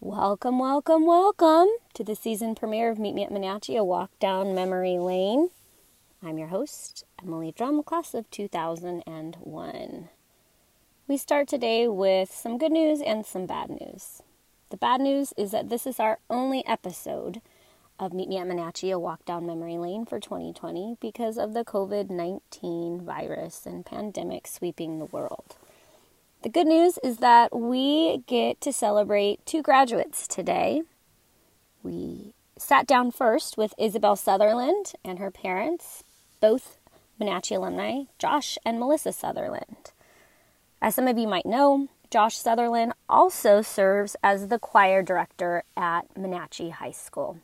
Welcome, welcome, welcome to the season premiere of Meet Me at Monache, a walk down memory lane. I'm your host, Emily Drum, class of 2001. We start today with some good news and some bad news. The bad news is that this is our only episode of Meet Me at Monache, a walk down memory lane for 2020 because of the COVID 19 virus and pandemic sweeping the world. The good news is that we get to celebrate two graduates today. We sat down first with Isabel Sutherland and her parents, both Monache alumni, Josh and Melissa Sutherland. As some of you might know, Josh Sutherland also serves as the choir director at Monache High School.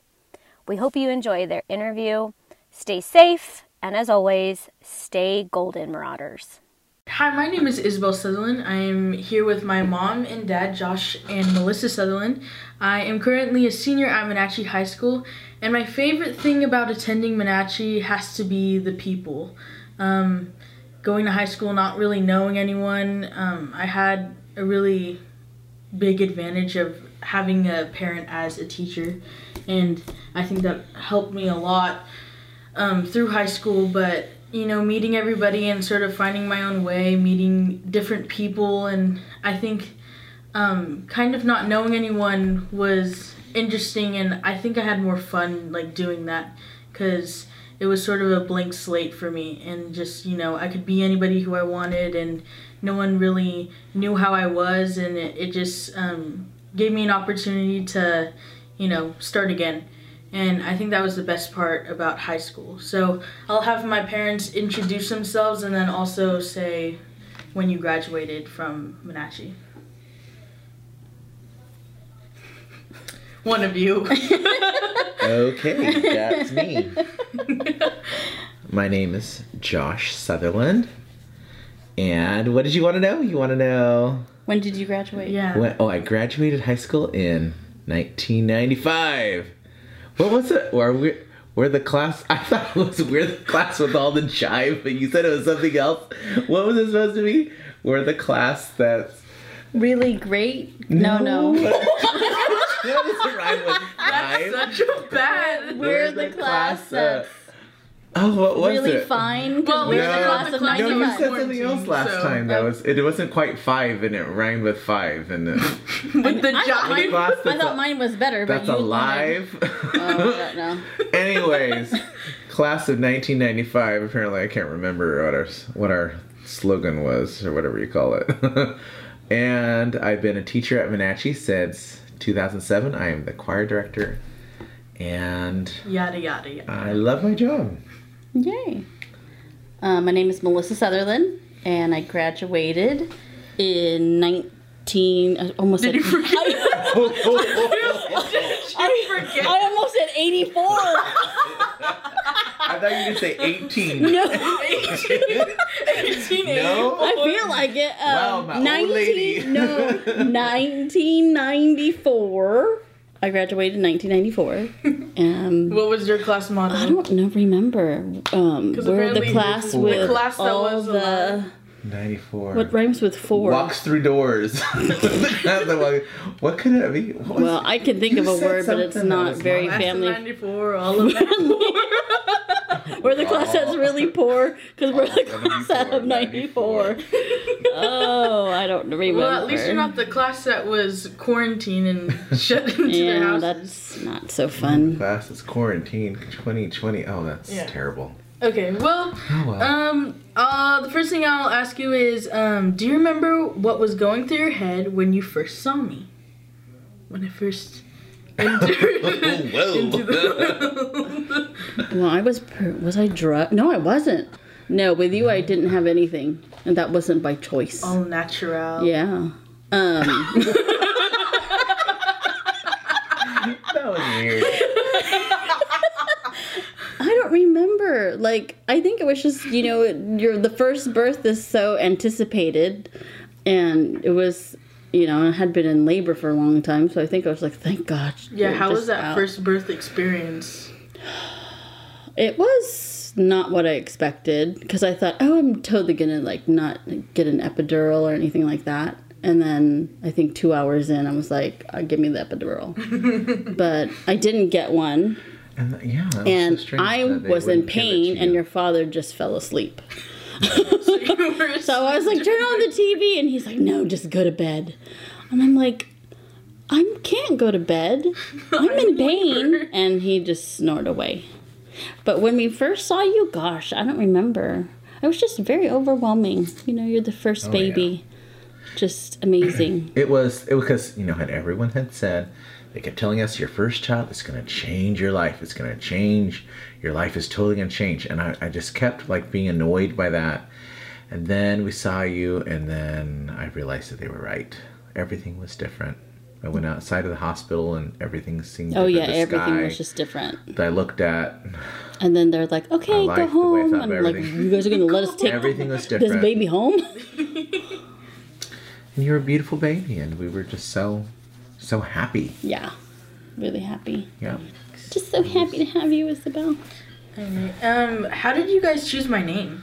We hope you enjoy their interview. Stay safe, and as always, stay golden, Marauders. Hi, my name is Isabel Sutherland. I am here with my mom and dad, Josh and Melissa Sutherland. I am currently a senior at Monache High School, and my favorite thing about attending Monache has to be the people. Um, going to high school, not really knowing anyone, um, I had a really big advantage of having a parent as a teacher, and I think that helped me a lot um, through high school, but you know, meeting everybody and sort of finding my own way, meeting different people, and I think um, kind of not knowing anyone was interesting, and I think I had more fun like doing that because it was sort of a blank slate for me, and just you know, I could be anybody who I wanted, and no one really knew how I was, and it, it just um, gave me an opportunity to, you know, start again and I think that was the best part about high school. So I'll have my parents introduce themselves and then also say when you graduated from Monache. One of you. okay, that's me. My name is Josh Sutherland. And what did you want to know? You want to know When did you graduate? Yeah. when? Oh, I graduated high school in 1995. What was it? Were we? We're the class. I thought it was we're the class with all the jive, but you said it was something else. What was it supposed to be? We're the class that's Really great? No, no. that doesn't rhyme with That's such a bad. We're the class that's Oh, what was really it? Really fine. Well, Well, we we're said the on class the of class No, you said something else last so- time. That was it. It wasn't quite five, and it rhymed with five, and uh, With the I thought, mine, jive. I thought a- mine was better, but that's you alive. Oh, I. Anyways, class of 1995. Apparently, I can't remember what our what our slogan was or whatever you call it. and I've been a teacher at Monache since 2007. I am the choir director, and Yada yada yada. I love my job. Yay. Uh, my name is Melissa Sutherland, and I graduated in 19. I almost Did said, you forget? I, forget? I almost said 84. I thought you were say 18. no. 18, No? I feel like it. Wow, Um, my old 19, lady. No, 1994. I graduated in 1994. Um, What was your class motto? I don't know, remember. Um, 'Cause we're the apparently class the with class that all was the. 94. What rhymes with four? Walks through doors. That's the one- what could it be? What was- Well, I can think You of a word, but it's not very family. 94, all of them. We're the class that's really poor because we're the Oh, class out of 94. oh, I don't remember. Well, at least you're not the class that was quarantined and shut into their Yeah, houses. that's not so fun. Class is quarantine 2020. Oh, that's Yeah. terrible. Okay, well, Oh well. um, uh, the first thing I'll ask you is, um, do you remember what was going through your head when you first saw me? When I first entered Whoa. into the Well, I was was I drugged? No, I wasn't. No, with you I didn't have anything, and that wasn't by choice. all natural. Yeah. Um, that was weird. I don't remember. Like, I think it was just you know, your the first birth is so anticipated, and it was, you know, I had been in labor for a long time, so I think I was like, thank God. Yeah, how was that out. first birth experience? It was not what I expected because I thought, oh, I'm totally gonna like not get an epidural or anything like that. And then I think two hours in, I was like, uh, "Give me the epidural," but I didn't get one, And yeah, and so I was in wouldn't give it pain, and you. your father just fell asleep. So So I was like, "Turn on the TV," and he's like, "No, just go to bed." And I'm like, "I can't go to bed. I'm in pain," and he just snored away. But when we first saw you, gosh, I don't remember. It was just very overwhelming. You know, you're the first Oh, yeah. baby. Just amazing. It was it was because you know had everyone had said they kept telling us your first child is going to change your life. It's going to change your life is totally going to change, and I, I just kept like being annoyed by that. And then we saw you, and then I realized that they were right. Everything was different. I went outside of the hospital, and everything seemed. Different. Oh different. yeah, The everything sky was just different. that I looked at. And then they're like, "Okay, I go the home." And I'm like, "You guys are gonna let us take Everything was this baby home?" And you were a beautiful baby, and we were just so, so happy. yeah, really happy. Yeah. Just so happy to have you, Isabel. Alright, Um, how did you guys choose my name?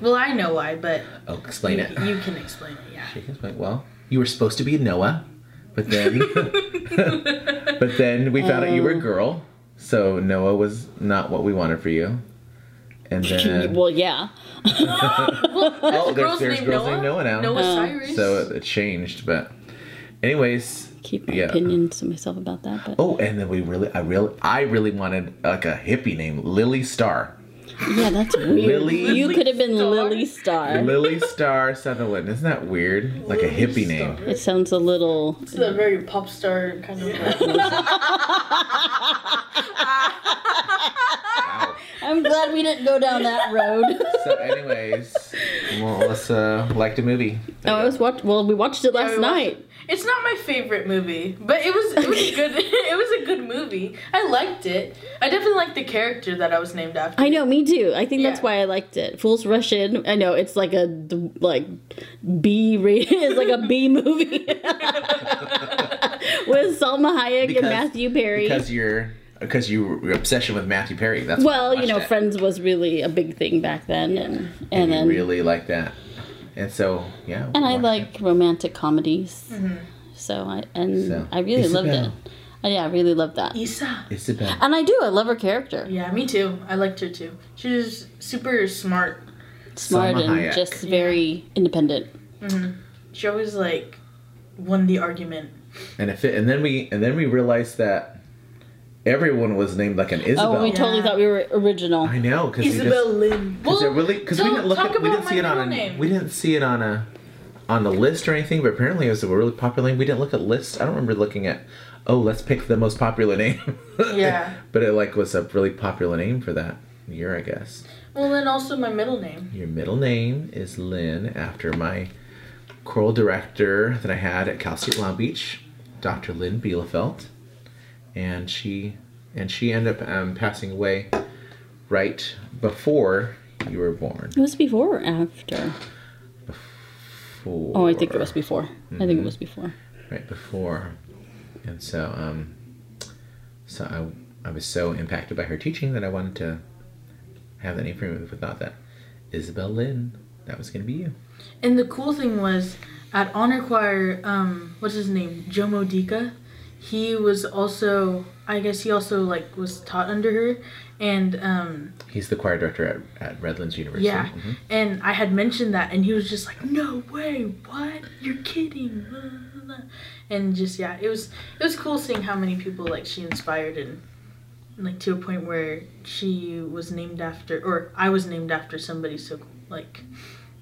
Well, I know why, but Oh, explain you, it. you can explain it. Yeah. She goes, like, well, you were supposed to be Noah, but then, but then we found out you were a Oh. girl, so Noah was not what we wanted for you. And then, well, yeah. oh, there's, girl's there's named girls Noah? named Noah now, Noah Oh. Cyrus. so it, it changed. But, anyways, Keep my Yeah. opinions to myself about that, but oh, and then we really, I really, I really wanted like a hippie name, Lily Star. yeah, that's weird. Lily- you could have been Star? Lily Star. Lily Star Sutherland. Isn't that weird? Like a hippie Star. name. It sounds a little. It's a very pop star kind of. Wow. I'm glad we didn't go down that road. So, anyways, Melissa uh, liked a movie. oh, I was watch. Well, we watched it last we watched night. It's not my favorite movie, but it was it was a good it was a good movie. I liked it. I definitely liked the character that I was named after. I know, me too. I think that's why I liked it. Fools Rush In. I know it's like a like B rated. It's like a B movie with Salma Hayek Because- and Matthew Perry. Because you're because you your obsession with Matthew Perry. That's well, you know, it. Friends was really a big thing back then, and and, and, then really like that. And so yeah. and I watched like romantic comedies. So I and So, I really loved it. Isabel. Uh, yeah, I really loved that. Isa. it. Isabel. And I do. I love her character. Yeah, me too. I liked her too. She was super smart. Smart Salma and Hayek. just very independent. She always like won the argument. And if it, and then we and then we realized that everyone was named like an Isabel. Oh, we totally Yeah. thought we were original. I know because we Isabel just Lynn. because Well, really because we didn't look at, we didn't see it on a name. we didn't see it on a on the list or anything. But apparently it was a really popular name. We didn't look at lists. I don't remember looking at. Oh, let's pick the most popular name. Yeah. but it like was a really popular name for that year, I guess. Well, then also my middle name. Your middle name is Lynn, after my choral director that I had at Cal State Long Beach, Dr. Lynn Bielefeld, and she and she ended up um, passing away right before you were born. It was before or after? For, Oh, I think it was before. I think Mm-hmm. it was before. right before, and so um, so I I was so impacted by her teaching that I wanted to have that name for me. But thought that Isabel Lynn, that was going to be you. And the cool thing was at honor choir, um, what's his name? Joe Modica. He was also, I guess he also like was taught under her, and um, He's the choir director at, at Redlands University. yeah. Mhm. And I had mentioned that, and he was just like, "No way! What? You're kidding!" blah, blah, blah." And just yeah, it was it was cool seeing how many people like she inspired and like to a point where she was named after, or I was named after somebody so like,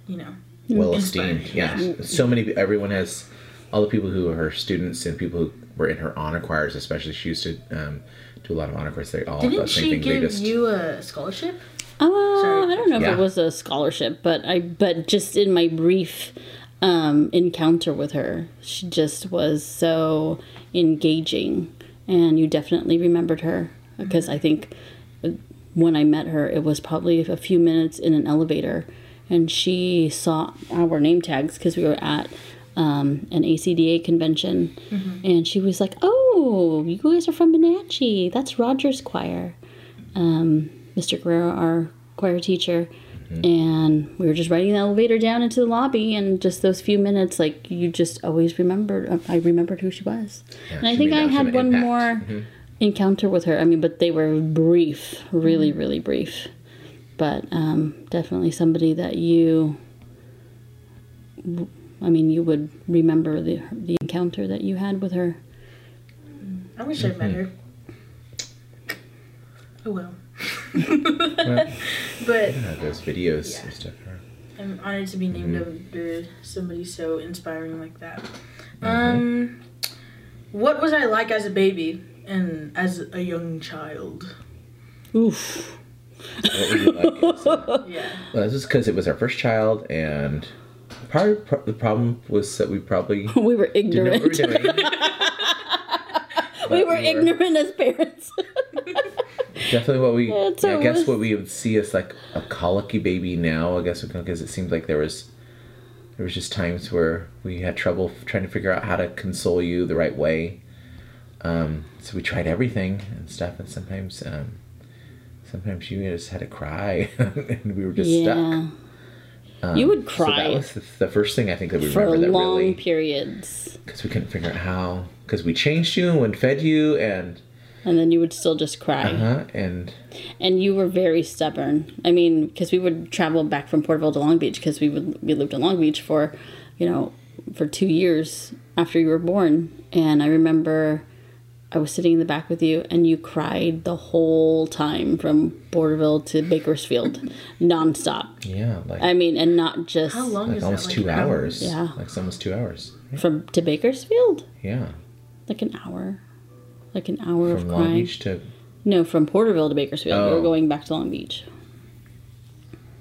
you know, well Inspired, esteemed. Yeah. So many. Everyone has all the people who are her students and people who were in her honor choirs, especially. She used to um, do a lot of honor choirs. They all Didn't the same she thing. Give just you a scholarship? Uh, Sorry. I don't know if it was a scholarship, but I but just in my brief um, encounter with her, she just was so engaging, and you definitely remembered her because I think uh, when I met her, it was probably a few minutes in an elevator, and she saw our name tags because we were at um, an ACDA convention, and she was like, "Oh, you guys are from Monache. That's Rogers Choir." um, Mr. Guerrero, our choir teacher, And we were just riding the elevator down into the lobby, and just those few minutes, like you just always remembered. uh, I remembered who she was, and I think I had one impact. more encounter with her. I mean, but they were brief, really, really brief. But um, definitely somebody that you, I mean, you would remember the the encounter that you had with her. I wish I met her. Oh well. but Yeah, those videos Yeah. and stuff. I'm honored to be named after somebody so inspiring like that. Um, what was I like as a baby and as a young child? Oof. What were you like? Yeah. Well, this is because it was our first child, and part, part the problem was that we probably We were what we ignorant. were we were we were- ignorant as parents. Definitely what we. That's I guess what we would see as like a colicky baby now. I guess because it seemed like there was there was just times where we had trouble trying to figure out how to console you the right way. Um, so we tried everything and stuff, and sometimes um, sometimes you just had to cry, and we were just yeah. stuck. Um, You would So that cry. was the, the first thing I think that we For remember that long really periods. because we couldn't figure out how because we changed you and fed you and And then you would still just cry. uh and And you were very stubborn. I mean, because we would travel back from Porterville to Long Beach because we would we lived in Long Beach for, you know, for two years after you were born. And I remember I was sitting in the back with you, and you cried the whole time from Porterville to Bakersfield, nonstop. yeah like I mean, and not just How long like is almost that? two Like an hour? hours Yeah. like it's almost two hours from to Bakersfield, yeah like an hour, like an hour from of Long crying. Beach to No, from Porterville to Bakersfield. We were Oh. going back to Long Beach.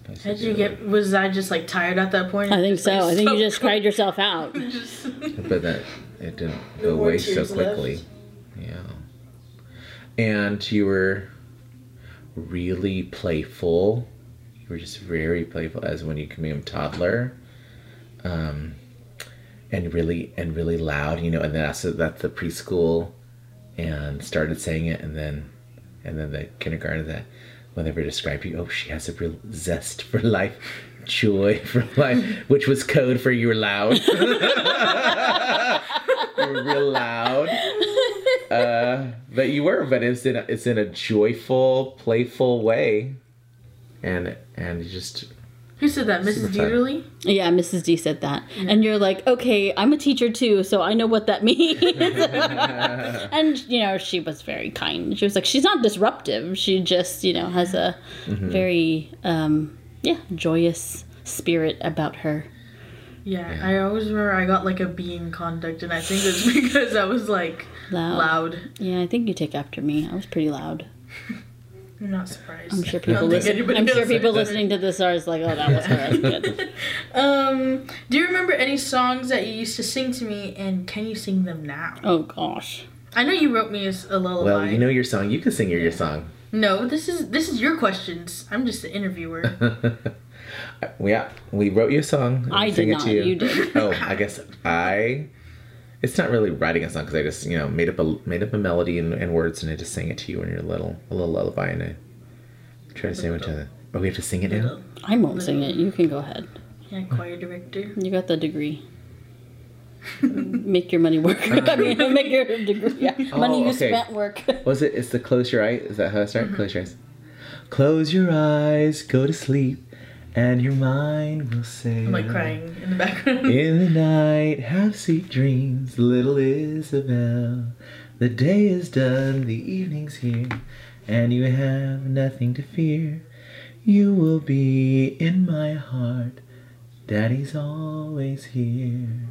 How Did you get? Was I just like tired at that point? I think Just, so. like, I think you so just cried yourself out. Just- but that it didn't go away so quickly left. And you were really playful. You were just very playful as when you became a toddler um and really and really loud you know and then that's that's the preschool and started saying it and then and then the kindergarten that when they were describe you oh she has a real zest for life joy for life which was code for you were loud. You were real loud uh but you were but it's in a, it's in a joyful playful way and and you just Who said that? Mrs. Super. Dieterly? Yeah, Mrs. D said that. And you're like, okay, I'm a teacher too, so I know what that means. and, you know, she was very kind. She was like, she's not disruptive. She just, you know, has a very, um, yeah, joyous spirit about her. Yeah, I always remember I got like a B in conduct, and I think it's because I was like Loud. loud. Yeah, I think you take after me. I was pretty loud. I'm not surprised. I'm sure people don't listen. I'm sure people listening to this are like, oh, that was her. Good. Um, do you remember any songs that you used to sing to me, and can you sing them now? Oh gosh. I know you wrote me a, s- a lullaby. well you know your song you can sing your, your song No, this is this is your questions. I'm just the interviewer. yeah we wrote you a song I did it not. to you. You did. oh i guess i it's not really writing a song because i just you know made up a made up a melody and, and words and i just sang it to you when you're little a little lullaby and i try to sing it to the oh we have to sing it now I won't sing it. You can go ahead. Yeah, choir director. You got the degree. Make your money work. I mean, make your degree. Yeah. Oh, money you Oh, okay. spent work. Was it? It's the close your eyes. Is that how it's right? Close your eyes. Close your eyes, go to sleep, and your mind will say. I'm like crying in the background. In the night, have sweet dreams, little Isabel. The day is done, the evening's here, and you have nothing to fear. You will be in my heart. Daddy's always here.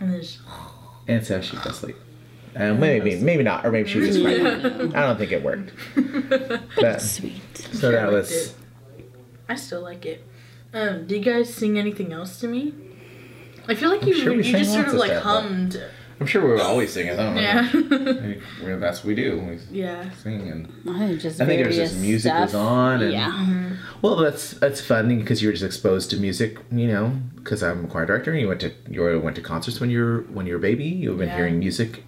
And there's And so she fell asleep. Uh, maybe, maybe not, or maybe she was just crying. I don't think it worked. But, Sweet. so that I liked was. It. I still like it. Um, do you guys sing anything else to me? I feel like you sure we you just sort of of like stuff, but- hummed. I'm sure we were always singing. I don't Yeah. That's what we do. We yeah. sing and. I just I think it was just music was on and- yeah. Well, that's that's fun because you were just exposed to music, you know. Because I'm a choir director, and you went to you went to concerts when you were when you were a baby. You've been Yeah. hearing music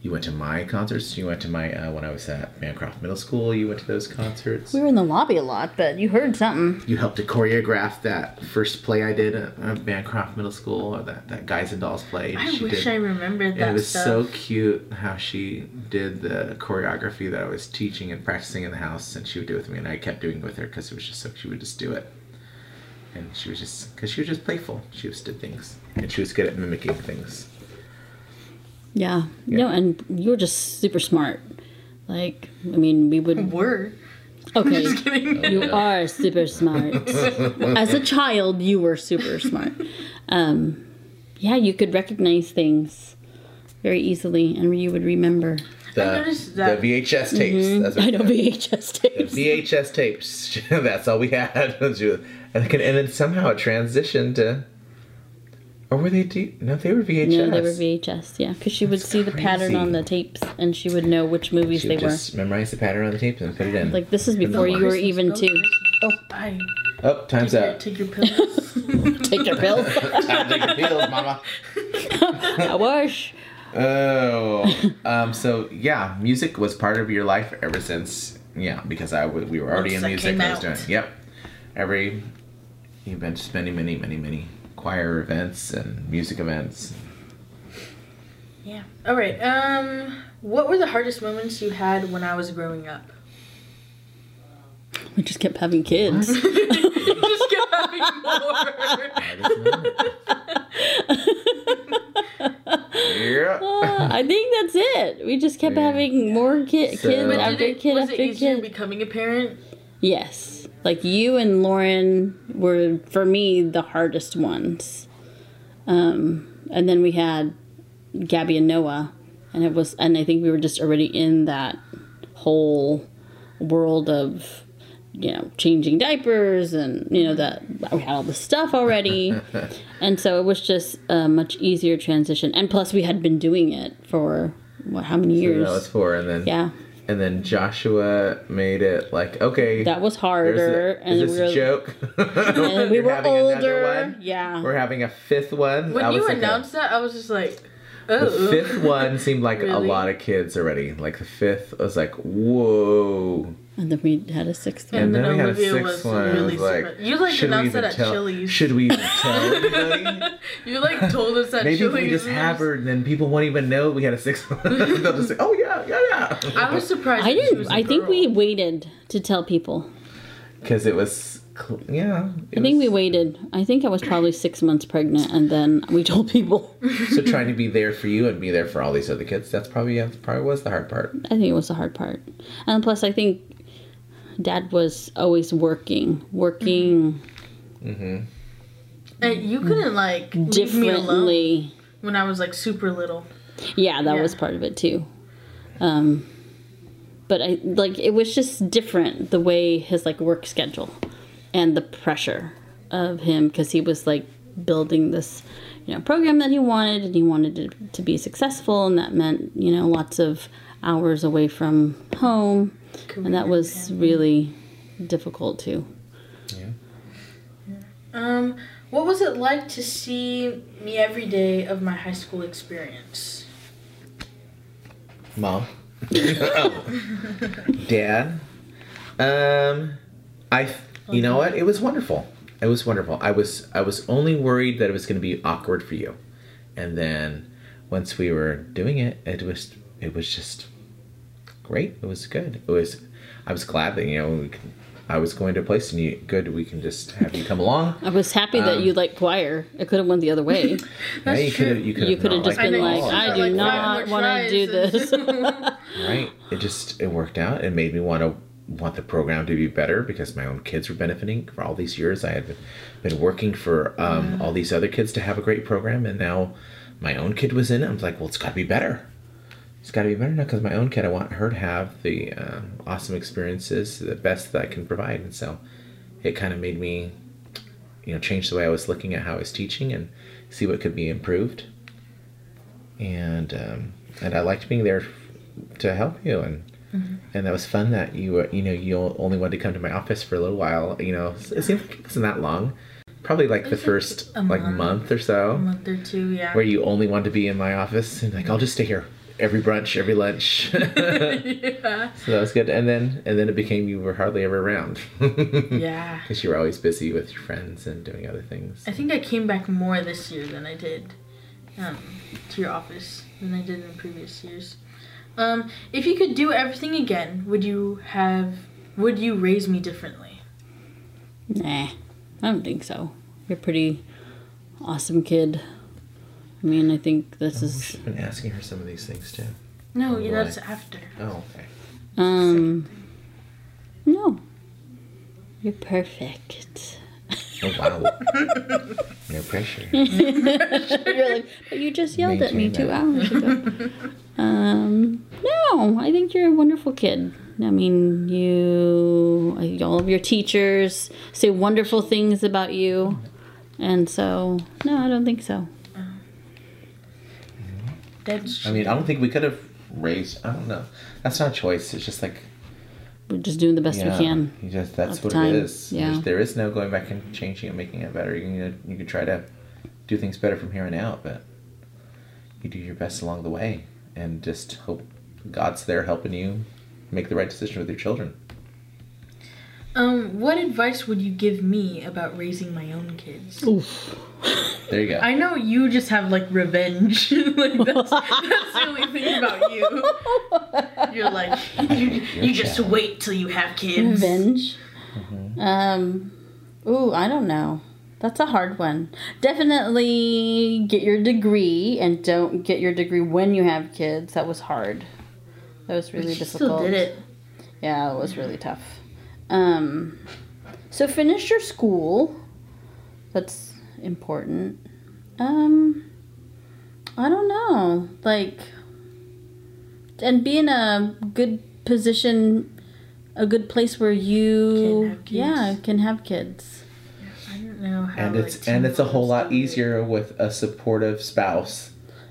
you went to my concerts. You went to my uh, when I was at Bancroft Middle School. You went to those concerts. We were in the lobby a lot, but you heard something. You helped to choreograph that first play I did at, at Bancroft Middle School, or that, that Guys and Dolls play. I She wish did- I remembered and that it was stuff. so cute how she did the choreography that I was teaching and practicing in the house, and she would do it with me, and I kept doing it with her because it was just so she would just do it, and she was just because she was just playful. She just did things, and she was good at mimicking things. Yeah. Yeah. No, and you were just super smart. Like, I mean, we would. Were. Okay. Just kidding. You are super smart. As a child, you were super smart. Um, yeah, you could recognize things very easily, and you would remember. The, noticed that- the VHS tapes. That's what I know VHS The tapes. VHS tapes. That's all we had. and then somehow it transitioned to. Or were they? D- no, they were VHS. No, they were VHS. Yeah, because she would see the pattern crazy. on the tapes, and she would know which movies She they would were. just memorize the pattern on the tapes and put it in. Like this is before you were even two. Oh, bye. oh, time's Take your, up. take your pills. Take your pills. Time to take your pills, mama. I wish. Oh, um, so yeah, music was part of your life ever since yeah, because I w- we were already Once in that music. came I was out. doing yep. Every you've been to many, many, many, many choir events and music events. yeah. All right. Um, what were the hardest moments you had when I was growing up? We just kept having kids. Just kept having more. Yeah. Uh, I think that's it. We just kept having more ki- So- kids But Did after it, kid was after it easier kid. becoming a parent? Yes. Like you and Lauren were for me the hardest ones. Um and then we had Gabby and Noah and it was and I think we were just already in that whole world of you know changing diapers and you know that we had all the stuff already. And so it was just a much easier transition. And plus we had been doing it for what how many So years? that was four, and then yeah and then Joshua made it like okay. that was harder a, and is we this were a joke? and we were older. one? Yeah. We're having a fifth one. When I you was thinking- announced that, I was just like, The oh. fifth one seemed like a lot of kids already. Like the fifth was like, whoa. And then we had a sixth one. And, And then, then we had a sixth was one. really it was like. You, like, announced even that at tell? Chili's. Should we even tell anybody? You like told us that Maybe if Chili's we just was- have her, then people won't even know we had a sixth one. They'll just say, "Oh yeah, yeah, yeah." I was surprised. I didn't. was a I think we waited to tell people. because it was, cl- yeah. I think we waited. I think I was probably six months pregnant, and then we told people. So trying to be there for you and be there for all these other kids. That's probably yeah, probably was the hard part. I think it was the hard part, and plus I think Dad was always working, working Mm-hmm. And you couldn't like leave me alone differently. when I was like super little. Yeah, that Yeah. was part of it too. Um, but I like it was just different the way his like work schedule and the pressure of him because he was like building this you know program that he wanted and he wanted it to be successful and that meant you know lots of hours away from home and that was really difficult too. Yeah. Um, what was it like to see me every day of my high school experience? Mom. oh. Dad. Um I you know what? It was wonderful. It was wonderful. I was I was only worried that it was going to be awkward for you. And then once we were doing it, it was it was just great. It was good. It was I was glad that you know we could, I was going to a place and you good we can just have you come along. I was happy that Um, you like choir. It could have went the other way. Yeah, you true. could have you could have have just been like, all. I do five not want to do this. right it just it worked out it made me want to want the program to be better because my own kids were benefiting for all these years. I had been, been working for um, all these other kids to have a great program and now my own kid was in it. I was like well it's got to be better. It's got to be better now because my own kid i want her to have the um, awesome experiences the best that i can provide. And so it kind of made me you know change the way i was looking at how i was teaching and see what could be improved. And um, and I liked being there to help you and and that was fun that you were you know you only wanted to come to my office for a little while you know it seemed like it wasn't that long probably like the first a like month. month or A so month or two, yeah. where you only wanted to be in my office and like I'll just stay here every brunch, every lunch. yeah. So that was good. And then and then it became you were hardly ever around. Yeah. Because you were always busy with your friends and doing other things. I think I came back more this year than I did um, to your office than I did in previous years. Um, if you could do everything again, would you have? Would you raise me differently? Nah, I don't think so. You're a pretty awesome kid. I mean, I think this We is should have been asking her some of these things too. No, Oh, yeah, that's after. Oh, okay. um no. You're perfect. Oh wow. no pressure. You're like, but you just yelled at me Maintain two hours ago. um, no, I think you're a wonderful kid. I mean, you, all of your teachers say wonderful things about you, and so no, I don't think so. That's I mean, I don't think we could have raised. I don't know. That's not a choice. It's just like We're just doing the best yeah, we can. You just that's what time. it is. Yeah. There's, there is no going back and changing and making it better. You can you can try to do things better from here on out, but you do your best along the way, and just hope God's there helping you make the right decision with your children. Um, what advice would you give me about raising my own kids? Oof. There you go. I know you just have like revenge. like that's, that's the only thing about you. You're like you, you just wait till you have kids. Revenge. Um, ooh, I don't know. That's a hard one. Definitely get your degree and don't get your degree when you have kids. That was hard. That was really She difficult. still did it. Yeah, it was really tough. Um, so finish your school. That's important. Um, I don't know. Like, and be in a good position, a good place where you, Can have kids. yeah, can have kids. I don't know how. and it's like, and it's a whole lot moms do it. easier with a supportive spouse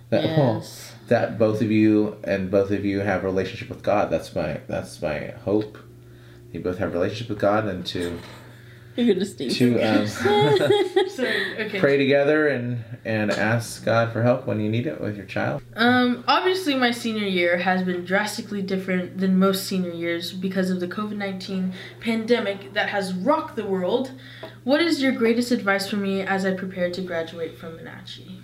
that Yes. that both of you and both of you have a relationship with God. That's my that's my hope. You both have a relationship with God and to You're gonna sneeze. to um, Sorry. Okay. pray together and and ask God for help when you need it with your child. Um, obviously, my senior year has been drastically different than most senior years because of the COVID 19 pandemic that has rocked the world. What is your greatest advice for me as I prepare to graduate from Monache?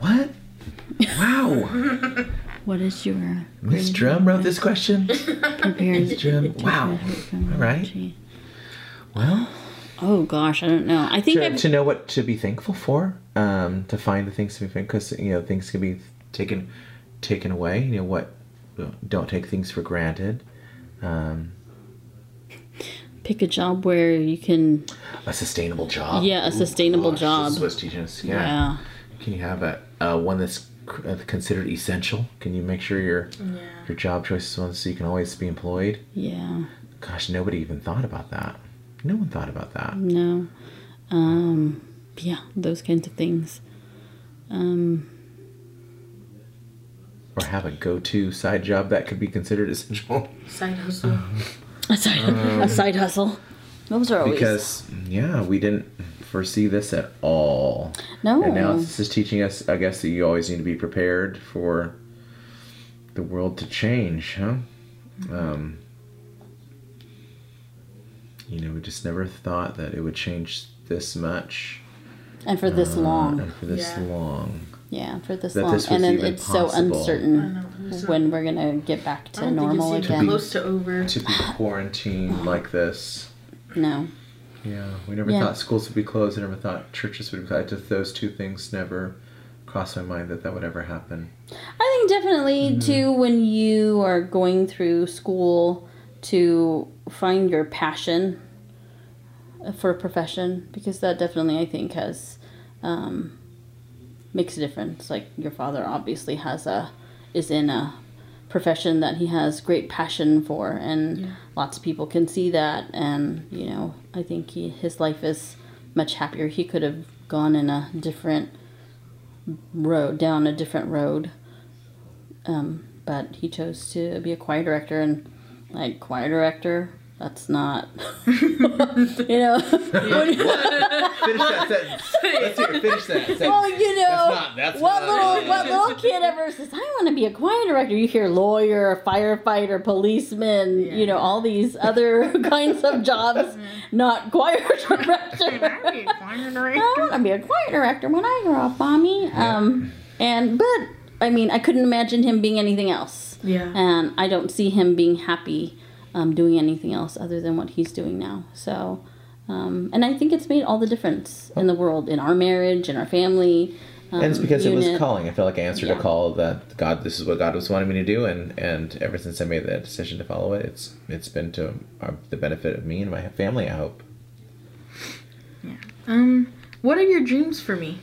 What? Wow, what is your Miss Drum wrote this question. prepared Miss Drum. Wow. All right. Well, Oh gosh, I don't know. I think to, to know what to be thankful for, um, to find the things to be thankful because you know things can be taken taken away. You know what? Don't take things for granted. Um, pick a job where you can a sustainable job. Yeah, a sustainable gosh, job. This is teaching us. yeah, Yeah. Can you have a, a one that's uh, considered essential? Can you make sure your Yeah. your job choice is one so you can always be employed? yeah. Gosh, nobody even thought about that. No one thought about that. No. Um yeah, those kinds of things. Um Or have a go-to side job that could be considered essential. Side hustle. a side a side hustle. Those are always Because yeah, we didn't foresee this at all. No. And now this is teaching us, I guess, that you always need to be prepared for the world to change, huh? Um, you know, we just never thought that it would change this much and for this uh, long. and for this Yeah. long. Yeah, for this that long. this and then it's so possible. I uncertain know. When we're gonna get back I to don't normal think it's even again. close to over. To be quarantined like this. No. Yeah, we never Yeah. thought schools would be closed. I never thought churches would be closed. Just those two things never crossed my mind that that would ever happen. I think definitely Mm-hmm. too when you are going through school to find your passion for a profession because that definitely I think has um, makes a difference. Like your father obviously has a is in a profession that he has great passion for and lots of people can see that and you know I think he, his life is much happier. He could have gone in a different road down a different road um, but he chose to be a choir director and like choir director that's not, you know. Finish that sentence. Let's hear. Finish that sentence. well, you know, That's not- that's what not- little what little kid ever says, "I want to be a choir director." You hear lawyer, firefighter, policeman, you know, all these other kinds of jobs, not choir director. I want to be a choir director when I grow up, mommy. Um, and but I mean, I couldn't imagine him being anything else. Yeah. And I don't see him being happy um, doing anything else other than what he's doing now. So, um, and I think it's made all the difference in the world, in our marriage, in our family. Um, And it's because it was calling. I felt like I answered Yeah. a call that God, this is what God was wanting me to do, and and ever since I made that decision to follow it, it's it's been to uh, the benefit of me and my family. I hope. Yeah. Um, what are your dreams for me?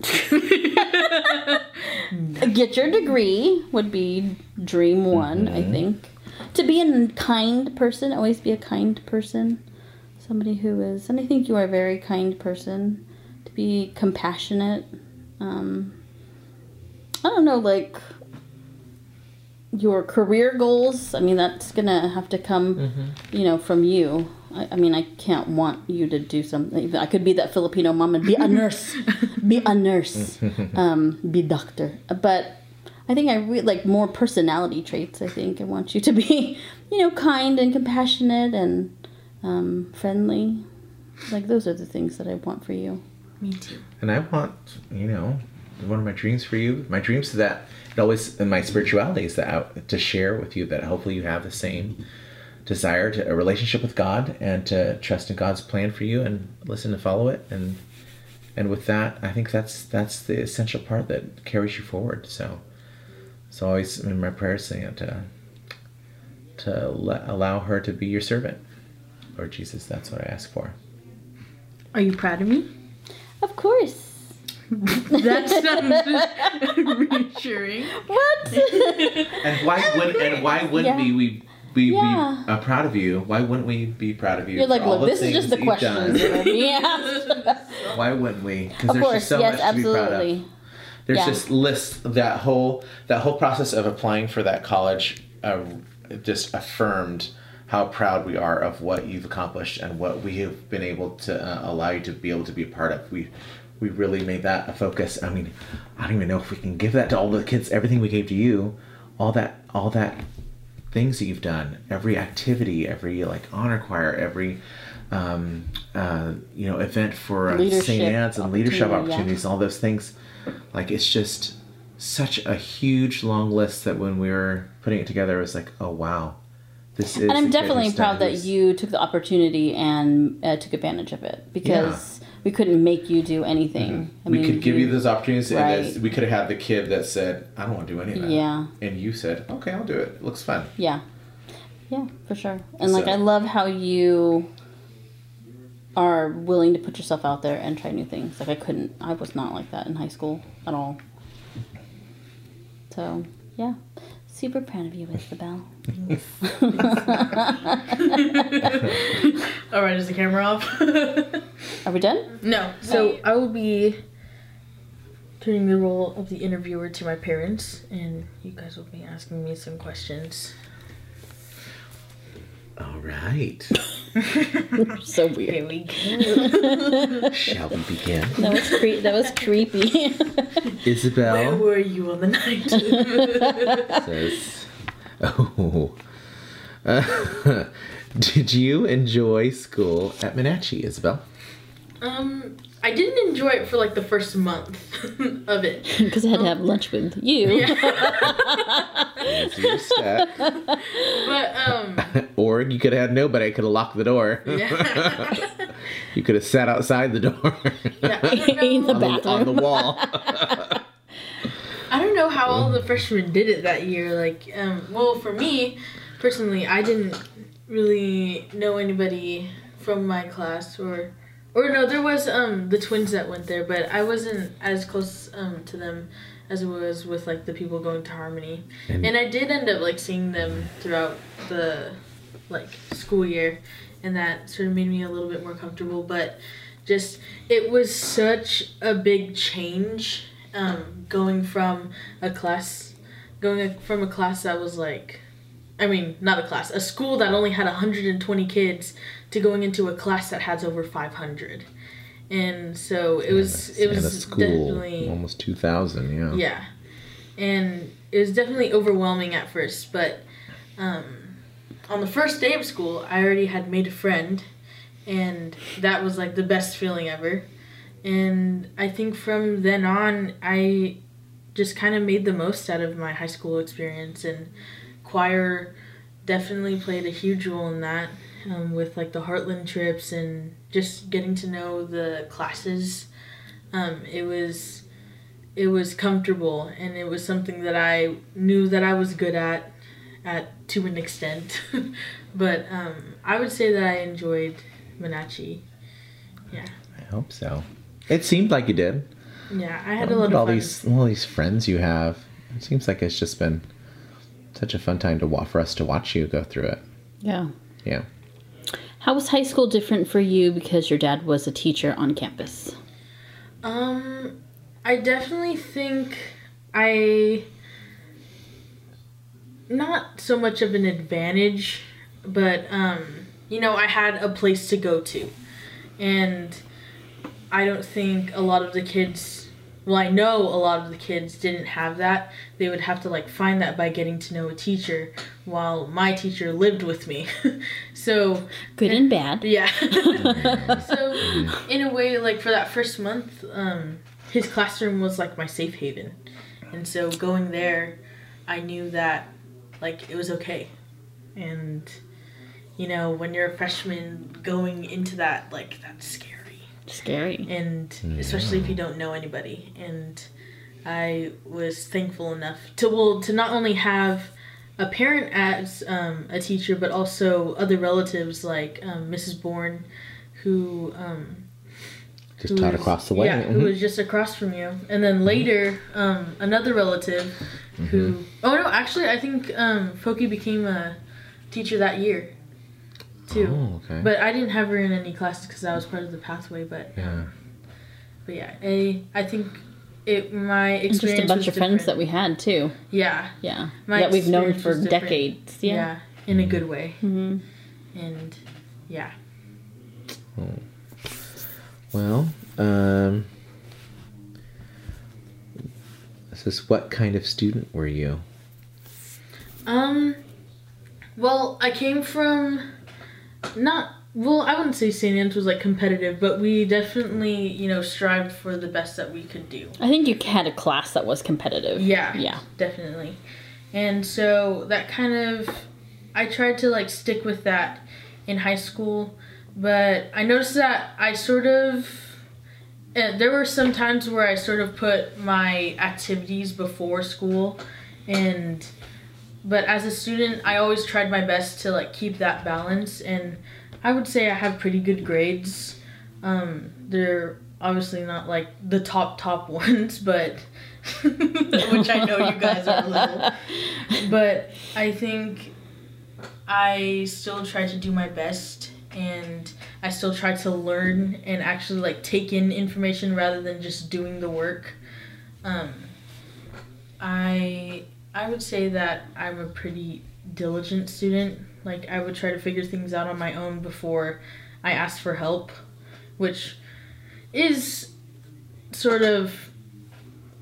Get your degree would be dream one, I think. To be a kind person, always be a kind person. Somebody who is, and I think you are a very kind person. To be compassionate. Um, I don't know, like your career goals. I mean, that's gonna have to come, you know, from you. I, I mean, I can't want you to do something. I could be that Filipino mom and be a nurse, be a nurse, um, be doctor. But I think I really like more personality traits. I think I want you to be, you know, kind and compassionate and um, friendly. Like those are the things that I want for you. Me too. And I want, you know, one of my dreams for you. My dreams is that it always, in my spirituality, is that I, to share with you that hopefully you have the same desire to a relationship with God and to trust in God's plan for you and listen and follow it. And and with that, I think that's that's the essential part that carries you forward. So, so always in my prayers saying uh, to to let, allow her to be your servant. Lord Jesus, that's what I ask for. Are you proud of me? Of course. That sounds reassuring. What? And why would and why wouldn't Yeah. we we be, Yeah. be uh, proud of you? Why wouldn't we be proud of you? You're like, look, this is just the questions are. Why wouldn't we? Because there's course, just so yes, much to be proud of. absolutely. There's Yeah. just lists that whole that whole process of applying for that college uh, just affirmed how proud we are of what you've accomplished and what we have been able to uh, allow you to be able to be a part of. We we really made that a focus. I mean, I don't even know if we can give that to all the kids. Everything we gave to you, all that all that things that you've done, every activity, every like honor choir, every um, uh, you know event for uh, St. Anne's and leadership opportunity, yeah. opportunities, all those things. Like it's just such a huge long list that when we were putting it together, it was like, oh wow, this is. and I'm definitely proud that you took the opportunity and uh, took advantage of it because we couldn't make you do anything. Mm-hmm. I we mean, could give you those opportunities. Right. we could have had the kid that said, "I don't want to do any of that." Yeah. And you said, "Okay, I'll do it. It looks fun." Yeah, yeah, for sure. And like, I love how you are willing to put yourself out there and try new things. Like, I couldn't. I was not like that in high school at all. So yeah, super proud of you, Isabel. All right, is the camera off? Are we done? no. So I will be turning the role of the interviewer to my parents, and you guys will be asking me some questions. All right. So Here weird. we go. Shall we begin? That was cre- That was creepy. Isabel. Where Isabel were you on the night? says, "Oh, uh, did you enjoy school at Monache, Isabel?" um, I didn't enjoy it for like the first month of it. Because I had to have lunch with you. As you said. But um, or you could have had nobody. I could have locked the door. yeah. You could have sat outside the door Yeah, In the know. on, the, on the wall. I don't know how all the freshmen did it that year. Like, um, well, for me personally, I didn't really know anybody from my class, or, or no, there was um the twins that went there, but I wasn't as close um to them as it was with like the people going to Harmony, And- and I did end up like seeing them throughout the like school year, and that sort of made me a little bit more comfortable, but. Just it was such a big change um, going from a class going from a class that was like I mean, not a class, a school that only had 120 kids to going into a class that has over 500. And so it was it and a was school definitely almost two thousand. Yeah. yeah. And it was definitely overwhelming at first, but um, on the first day of school, I already had made a friend, and that was like the best feeling ever. And I think from then on, I just kind of made the most out of my high school experience, and choir definitely played a huge role in that um, with like the Heartland trips and just getting to know the classes. Um, it was it was comfortable and it was something that I knew that I was good at at to an extent. but um, I would say that I enjoyed Monache. Yeah. I hope so. It seemed like you did. Yeah, I had a Look lot at of all fun. these all these friends you have. It seems like it's just been such a fun time to wa- for us to watch you go through it. Yeah. Yeah. How was high school different for you because your dad was a teacher on campus? Um, I definitely think I not so much of an advantage, but um, you know, I had a place to go to, and I don't think a lot of the kids. Well, I know a lot of the kids didn't have that. They would have to like find that by getting to know a teacher, while my teacher lived with me. so Good and bad. yeah. so, in a way, like for that first month, um, his classroom was like my safe haven, and so going there, I knew that like it was okay, and you know when you're a freshman going into that like that's scary, Scary. and especially if you don't know anybody, and I was thankful enough to well to not only have a parent as um, a teacher, but also other relatives like um, Mrs. Bourne, who um, Just who taught was- across the way. Yeah, who Mhm. was just across from you, and then later um, another relative who. Oh no, actually, I think um, Foki became a teacher that year, too. Oh, okay. But I didn't have her in any classes because I was part of the pathway. But yeah. but yeah, I I think it my And experience just a bunch was of friends that we had too. yeah Yeah. My that we've known for decades. yeah, Yeah. in a good way hmm and yeah Well, um, this is what kind of student were you? Um, well, I came from not well. I wouldn't say St. Anne's was like competitive, but we definitely you know strived for the best that we could do. I think you had a class that was competitive. Yeah, Yeah. definitely. And so that kind of, I tried to like stick with that in high school, but I noticed that I sort of. Uh, there were some times where I sort of put my activities before school, and but as a student, I always tried my best to like keep that balance, and I would say I have pretty good grades. Um, they're obviously not like the top top ones, but which I know you guys are little. But I think I still try to do my best and I still try to learn and actually like take in information rather than just doing the work. Um, I I would say that I'm a pretty diligent student. Like I would try to figure things out on my own before I ask for help, which is sort of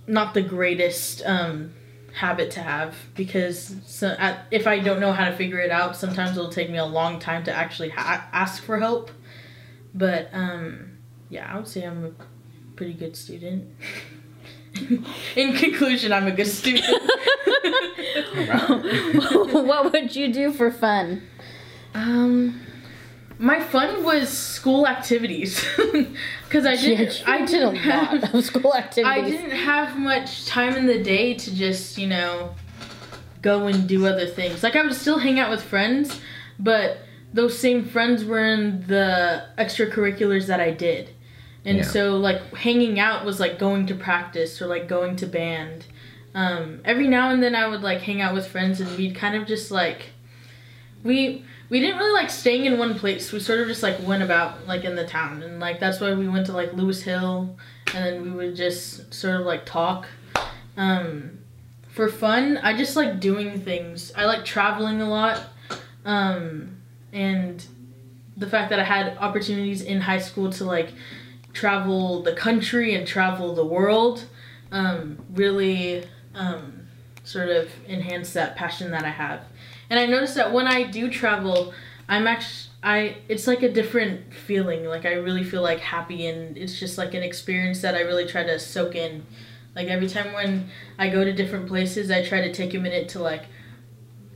not the greatest um, habit to have because so at, if I don't know how to figure it out, sometimes it'll take me a long time to actually ha- ask for help. But um, yeah, I would say I'm a pretty good student. In conclusion, I'm a good student. what would you do for fun? um, my fun was school activities because I didn't. you I did didn't a have. lot of school activities. I didn't have much time in the day to just, you know, go and do other things. Like I would still hang out with friends, but those same friends were in the extracurriculars that I did. And Yeah. so like hanging out was like going to practice or like going to band. Um, every now and then I would like hang out with friends and we'd kind of just like we we didn't really like staying in one place. We sort of just like went about like in the town and like that's why we went to like Lewis Hill and then we would just sort of like talk. Um, for fun, I just like doing things. I like traveling a lot. Um, and the fact that I had opportunities in high school to like travel the country and travel the world um, really um, sort of enhance that passion that I have. And I noticed that when I do travel, I'm actually I it's like a different feeling. Like I really feel like happy and it's just like an experience that I really try to soak in. Like every time when I go to different places, I try to take a minute to like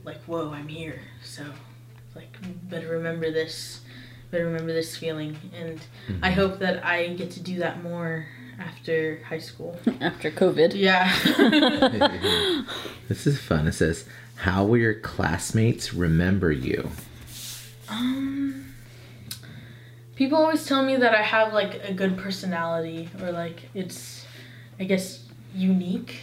like whoa, I'm here. So like better remember this. Better remember this feeling and I hope that I get to do that more after high school. After COVID. Yeah. This is fun. It says, "How will your classmates remember you?" Um, people always tell me that I have like a good personality or like it's, I guess, unique.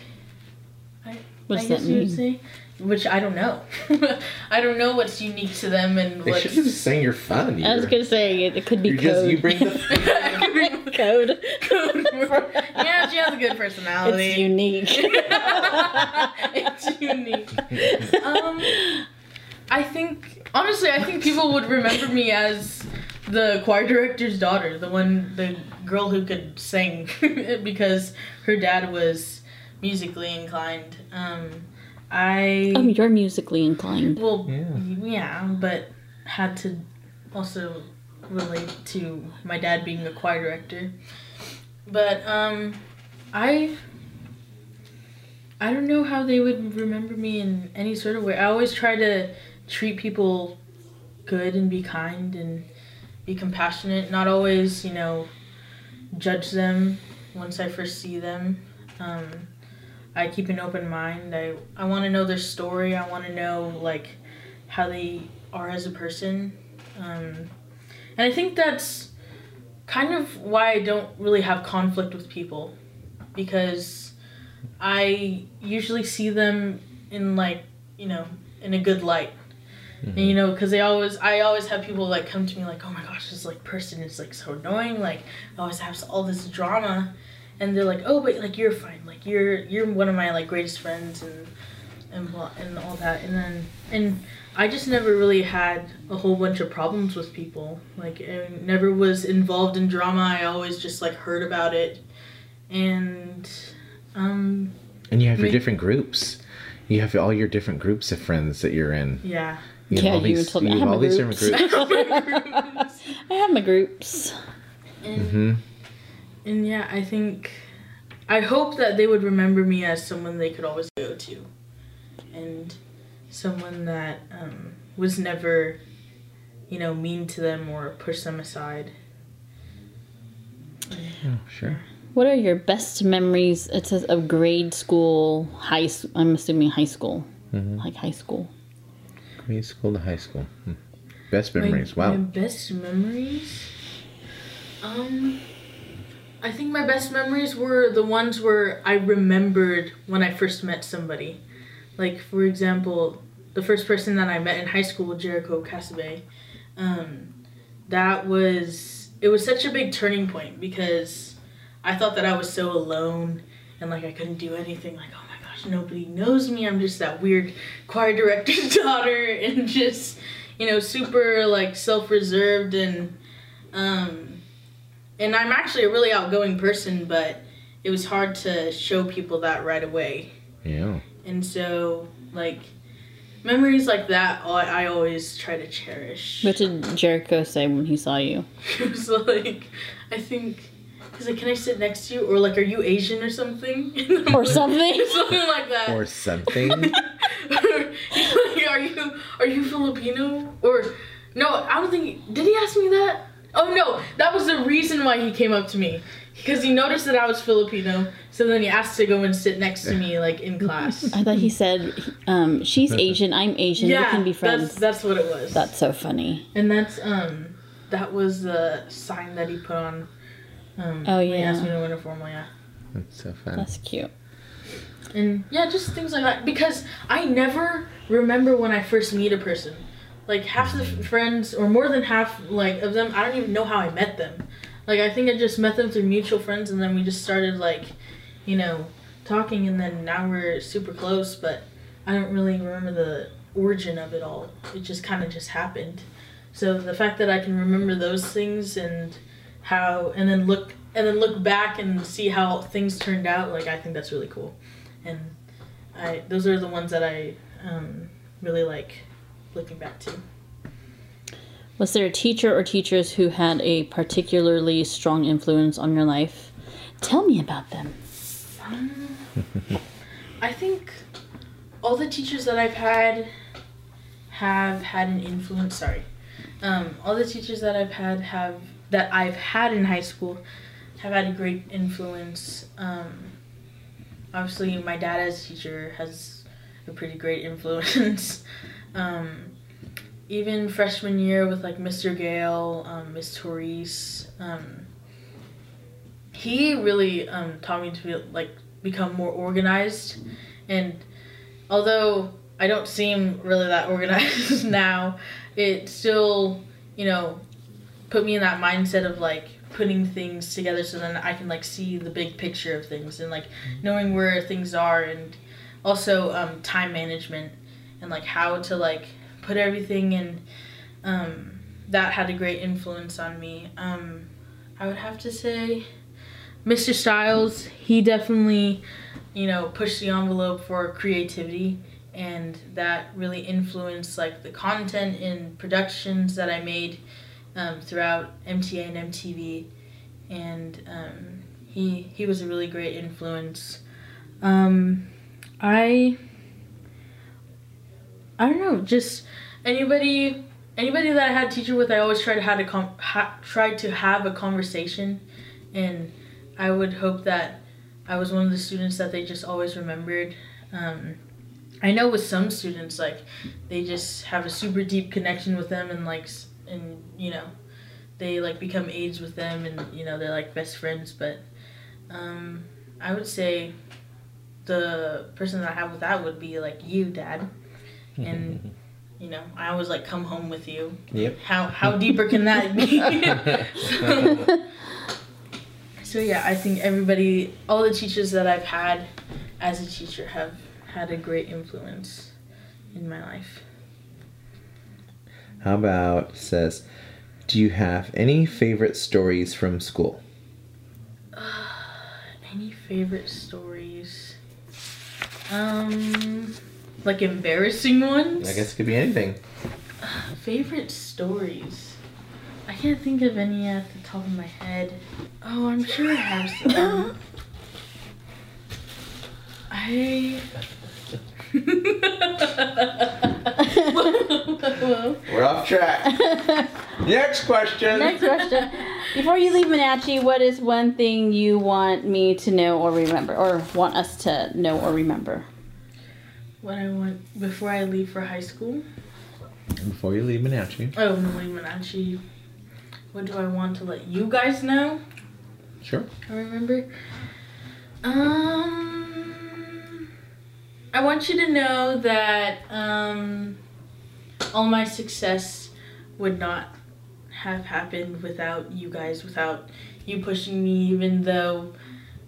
I, What I does guess that you would say, which I don't know. I don't know what's unique to them and They what's. should just saying you're fun. I was gonna say it, it could be you code. just you bring the code. code. yeah, she has a good personality. It's unique. it's unique. Um, I think honestly, I think people would remember me as the choir director's daughter, the one, the girl who could sing, because her dad was musically inclined. Um, I oh, you're musically inclined. well, Yeah. yeah, but had to also relate to my dad being a choir director. But um, I I don't know how they would remember me in any sort of way. I always try to treat people good and be kind and be compassionate. Not always, you know, judge them once I first see them. Um, I keep an open mind. I I want to know their story. I want to know like how they are as a person. Um, and I think that's kind of why I don't really have conflict with people because I usually see them in like, you know, in a good light. And you know, because they always, I always have people like come to me like, oh my gosh, this like person is like so annoying. Like, I always have all this drama, and they're like, oh, but like you're fine. Like you're you're one of my like greatest friends and and and all that. And then and I just never really had a whole bunch of problems with people. Like, I never was involved in drama. I always just like heard about it, and um, and you have your different groups. You have all your different groups of friends that you're in. yeah. You Yeah, all you these, told me. You have have all my these different groups. groups. I have my groups. And hmm And yeah, I think I hope that they would remember me as someone they could always go to, and someone that um, was never, you know, mean to them or push them aside. Yeah, sure. What are your best memories? It says of grade school, high. I'm assuming high school, Mhm. like high school. Grade school to high school. Hmm. Best memories. My, wow. best memories. Um, I think my best memories were the ones where I remembered when I first met somebody. Like for example, the first person that I met in high school, Jericho Casabe. Um, that was it was such a big turning point because I thought that I was so alone and like I couldn't do anything. Like oh my gosh, nobody knows me. I'm just that weird choir director's daughter and just you know super like self-reserved and um and I'm actually a really outgoing person, but it was hard to show people that right away. Yeah. And so, like, memories like that, I, I always try to cherish. What did Jericho say when he saw you? he was like, I think, he's like, can I sit next to you? Or, like, are you Asian or something? Or something? something like that. Or something. Or, like, are you are you Filipino? Or no, I don't think. Did he ask me that? Oh no, that was the reason why he came up to me because he noticed that I was Filipino. So then he asked to go and sit next to me, like in class. I thought he said, um, "She's Asian. I'm Asian. we can be friends." That's, that's what it was. That's so funny. and that's um that was the sign that he put on. Um, Oh, when he yeah. asked me to wear a formal, yeah. That's so fun. That's cute. And yeah, just things like that. Because I never remember when I first meet a person. Like half of the friends, or more than half, like of them, I don't even know how I met them. Like I think I just met them through mutual friends, and then we just started like, you know, talking, and then now we're super close, but I don't really remember the origin of it all. It just kind of just happened. So the fact that I can remember those things and how, and then look and then look back and see how things turned out, like I think that's really cool. And I those are the ones that I um, really like looking back to. Was there a teacher or teachers who had a particularly strong influence on your life? Tell me about them. I think all the teachers that I've had have had an influence. Sorry, um, all the teachers that I've had have that I've had in high school have had a great influence. Um, obviously, my dad as a teacher has a pretty great influence. Um, even freshman year with like Mr. Gale, um, Miss Therese, um, he really um, taught me to be like become more organized and although I don't seem really that organized now, it still, you know, put me in that mindset of like putting things together so then I can like see the big picture of things and like knowing where things are and also um, time management and like how to like put everything in um, that had a great influence on me. Um, I would have to say Mr. Styles, he definitely, you know, pushed the envelope for creativity and that really influenced like the content in productions that I made um, throughout MTA and MTV, and um, he he was a really great influence. Um, I I don't know, just anybody anybody that I had a teacher with, I always tried to have a com- ha- tried to have a conversation, and I would hope that I was one of the students that they just always remembered. Um, I know with some students, like they just have a super deep connection with them, and like, and you know, they like become aides with them, and you know they're like best friends. But um, I would say the person that I have with that would be like you, Dad, and you know I always like come home with you. Yep. How how deeper can that be? so, so yeah, I think everybody, all the teachers that I've had as a teacher have had a great influence in my life. How about says, do you have any favorite stories from school? Any favorite stories? Um, like embarrassing ones. I guess it could be anything. Favorite stories. I can't think of any at the top of my head. Oh, I'm sure I have some. I. We're off track. Next question. Next question. Before you leave Monache, what is one thing you want me to know or remember, or want us to know or remember? What I want before I leave for high school. Before you leave Monache. Oh, no, minute. Actually, what do I want to let you guys know? Sure. I remember. Um, I want you to know that um, all my success would not have happened without you guys, without you pushing me, even though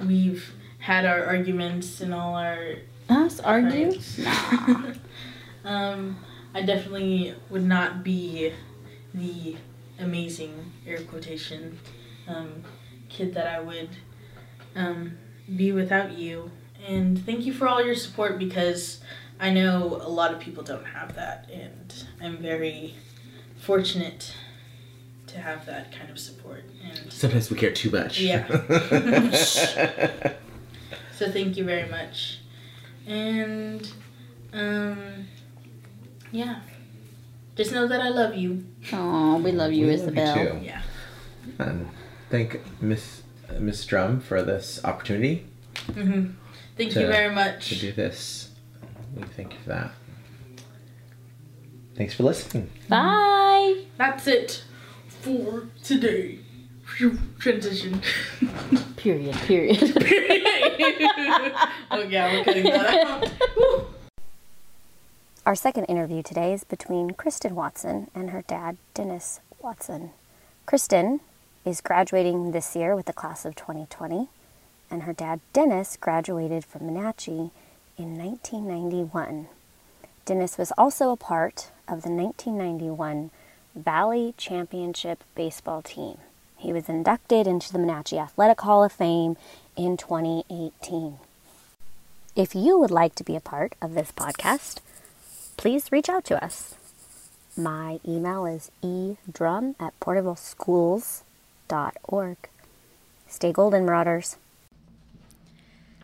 we've had our arguments and all our Us argue? fights. um, I definitely would not be the amazing air quotation um, kid that I would um, be without you. And thank you for all your support because I know a lot of people don't have that, and I'm very fortunate to have that kind of support. And Sometimes we care too much. Yeah. so thank you very much. And um, yeah, just know that I love you. Oh, we love you, We love you Isabel. too. Yeah. and thank Miss uh, Miss Drum for this opportunity hmm Thank To- you very much to much. do this. We thank you for that. Thanks for listening. Bye. That's it for today. Phew, Transition. Period. Period. oh yeah, we're cutting that out. Woo. Our second interview today is between Kristen Watson and her dad, Dennis Watson. Kristen is graduating this year with the class of 2020, and her dad Dennis graduated from Monache in 1991. Dennis was also a part of the 1991 Valley Championship baseball team. He was inducted into the Monache Athletic Hall of Fame in 2018. If you would like to be a part of this podcast, please reach out to us. My email is edrum at portervilleschools.org. Stay golden, Marauders.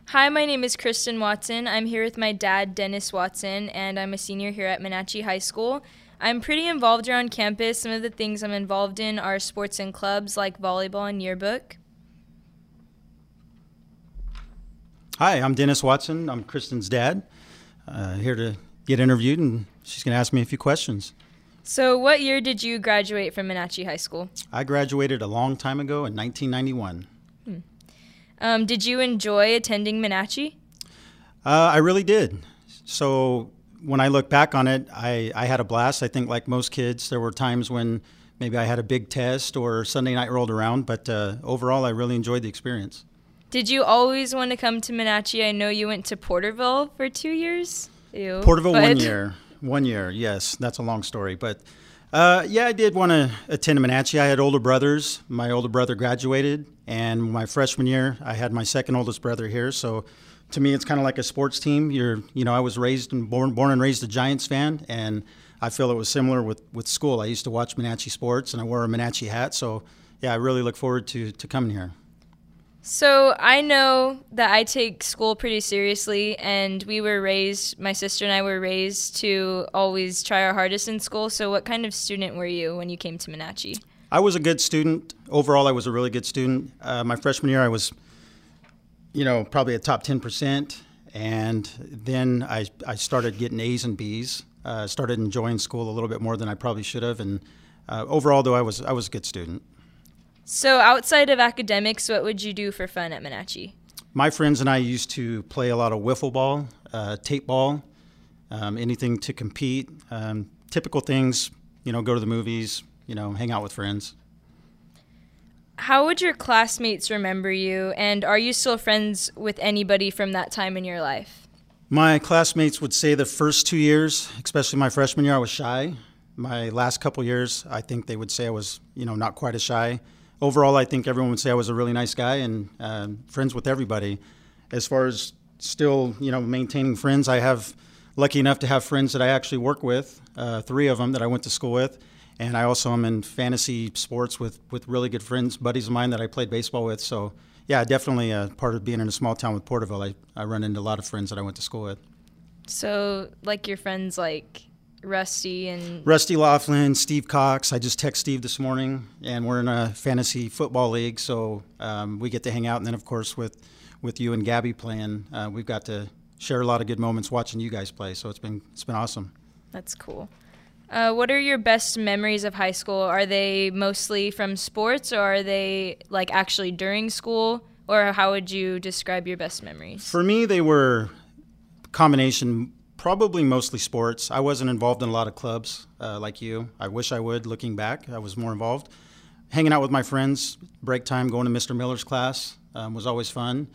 Hi, my name is Kristen Watson. I'm here with my dad, Dennis Watson, and I'm a senior here at Monache High School. I'm pretty involved around campus. Some of the things I'm involved in are sports and clubs like volleyball and yearbook. Hi, I'm Dennis Watson. I'm Kristen's dad. Uh, here to get interviewed, and she's going to ask me a few questions. So, what year did you graduate from Monache High School? I graduated a long time ago in 1991. Um, did you enjoy attending Monache? Uh, I really did. So, when I look back on it, I, I had a blast. I think, like most kids, there were times when maybe I had a big test or Sunday night rolled around, but uh, overall, I really enjoyed the experience. Did you always want to come to Monache? I know you went to Porterville for two years. Ew, Porterville one year. One year, yes. That's a long story. But uh, yeah, I did want to attend Monache. I had older brothers. My older brother graduated, and my freshman year, I had my second oldest brother here. So to me, it's kind of like a sports team. You're, you know, I was raised and born, born and raised a Giants fan, and I feel it was similar with, with school. I used to watch Monache sports, and I wore a Monache hat. So yeah, I really look forward to, to coming here. So I know that I take school pretty seriously, and we were raised, my sister and I were raised to always try our hardest in school. So, what kind of student were you when you came to Monache? I was a good student. Overall, I was a really good student. Uh, my freshman year, I was, you know, probably a top 10%. And then I, I started getting A's and B's. Uh, started enjoying school a little bit more than I probably should have. And uh, overall, though, I was, I was a good student. So, outside of academics, what would you do for fun at Monache? My friends and I used to play a lot of wiffle ball, uh, tape ball, um, anything to compete. Um, typical things, you know, go to the movies, you know, hang out with friends. How would your classmates remember you, and are you still friends with anybody from that time in your life? My classmates would say the first two years, especially my freshman year, I was shy. My last couple years, I think they would say I was, you know, not quite as shy. Overall, I think everyone would say I was a really nice guy and uh, friends with everybody. As far as still, you know, maintaining friends, I have lucky enough to have friends that I actually work with, uh, three of them that I went to school with, and I also am in fantasy sports with with really good friends, buddies of mine that I played baseball with. So yeah, definitely a part of being in a small town with Porterville. I, I run into a lot of friends that I went to school with. So, like your friends like Rusty and Rusty Laughlin, Steve Cox. I just text Steve this morning, and we're in a fantasy football league, so um, we get to hang out. And then, of course, with with you and Gabby playing, uh, we've got to share a lot of good moments watching you guys play. So it's been it's been awesome. That's cool. Uh, what are your best memories of high school? Are they mostly from sports, or are they like actually during school? Or how would you describe your best memories? For me, they were combination, probably mostly sports. I wasn't involved in a lot of clubs uh, like you. I wish I would. Looking back, I was more involved. Hanging out with my friends, break time, going to Mr. Miller's class um, was always fun.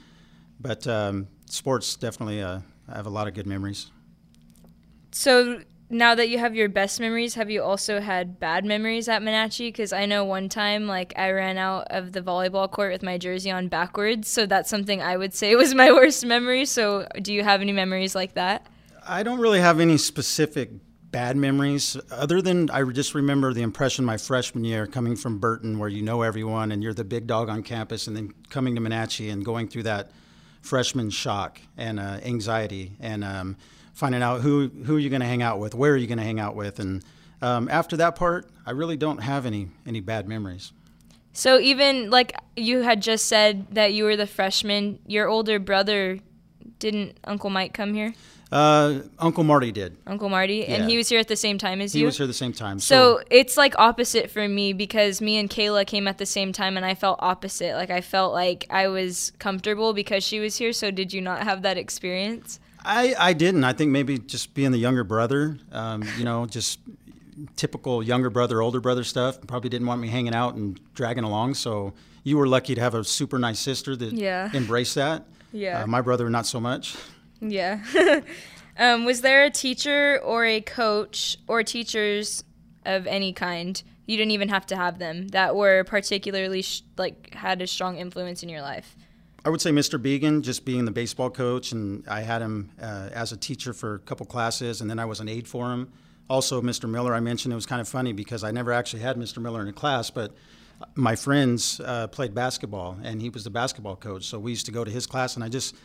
But um, sports definitely, uh, I have a lot of good memories. So now that you have your best memories, have you also had bad memories at Monache? Because I know one time, like I ran out of the volleyball court with my jersey on backwards, so that's something I would say was my worst memory. So, do you have any memories like that? I don't really have any specific bad memories other than I just remember the impression my freshman year coming from Burton, where you know everyone and you're the big dog on campus, and then coming to Monache and going through that freshman shock and uh, anxiety and um, finding out who who are you going to hang out with, where are you going to hang out with, and um, after that part, I really don't have any any bad memories. So even like you had just said that you were the freshman, your older brother didn't Uncle Mike come here? Uh, Uncle Marty did. Uncle Marty, Yeah. and he was here at the same time as He you. He was here the same time. So it's like opposite for me because me and Kayla came at the same time and I felt opposite. Like I felt like I was comfortable because she was here. So did you not have that experience? I, I didn't. I think maybe just being the younger brother, um, you know, just typical younger brother, older brother stuff. Probably didn't want me hanging out and dragging along. So you were lucky to have a super nice sister that Yeah. embraced that. Yeah. Uh, my brother, not so much. Yeah. um, was there a teacher or a coach or teachers of any kind? You didn't even have to have them that were particularly sh- like had a strong influence in your life. I would say Mr. Began, just being the baseball coach, and I had him uh, as a teacher for a couple classes, and then I was an aide for him. Also, Mr. Miller, I mentioned it was kind of funny because I never actually had Mr. Miller in a class, but my friends uh, played basketball, and he was the basketball coach. So we used to go to his class, and I just